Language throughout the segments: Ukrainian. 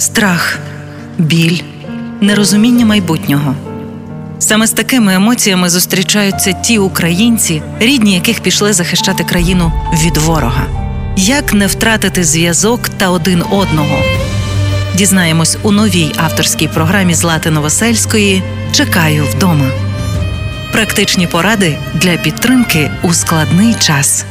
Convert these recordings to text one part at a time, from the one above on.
страх, біль, нерозуміння майбутнього. Саме з такими емоціями зустрічаються ті українці, рідні яких пішли захищати країну від ворога. Як не втратити зв'язок та один одного? Дізнаємось у новій авторській програмі Злати Новосельської Чекаю вдома. Практичні поради для підтримки у складний час.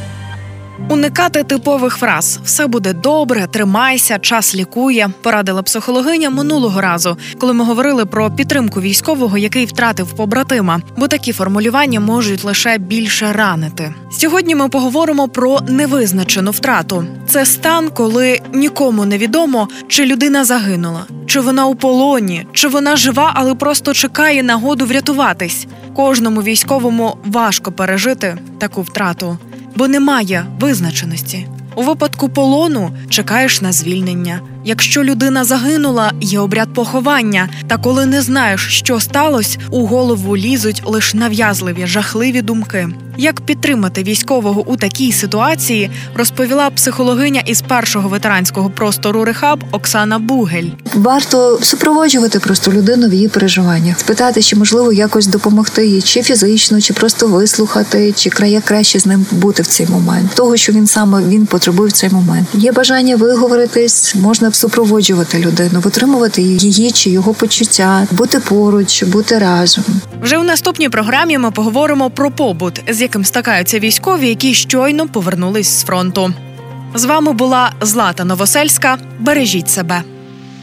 Уникати типових фраз все буде добре, тримайся, час лікує. Порадила психологиня минулого разу, коли ми говорили про підтримку військового, який втратив побратима, бо такі формулювання можуть лише більше ранити. Сьогодні ми поговоримо про невизначену втрату. Це стан, коли нікому не відомо, чи людина загинула, чи вона у полоні, чи вона жива, але просто чекає нагоду врятуватись. Кожному військовому важко пережити таку втрату бо немає визначеності. У випадку полону чекаєш на звільнення. Якщо людина загинула, є обряд поховання. Та коли не знаєш, що сталося, у голову лізуть лише нав'язливі, жахливі думки. Як підтримати військового у такій ситуації, розповіла психологиня із першого ветеранського простору Рехаб Оксана Бугель. Варто супроводжувати просто людину в її переживаннях, спитати, чи можливо якось допомогти їй, чи фізично, чи просто вислухати, чи края краще з ним бути в цей момент. Того, що він саме він потребує в цей момент. Є бажання виговоритись, можна супроводжувати людину, витримувати її чи його почуття, бути поруч, бути разом. Вже у наступній програмі ми поговоримо про побут, з яким стикаються військові, які щойно повернулись з фронту. З вами була Злата Новосельська. Бережіть себе.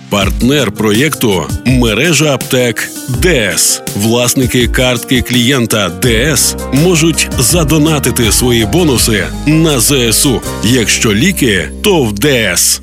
Партнер проєкту мережа аптек ДС. Власники картки клієнта ДС можуть задонатити свої бонуси на ЗСУ. Якщо ліки, то в ДС.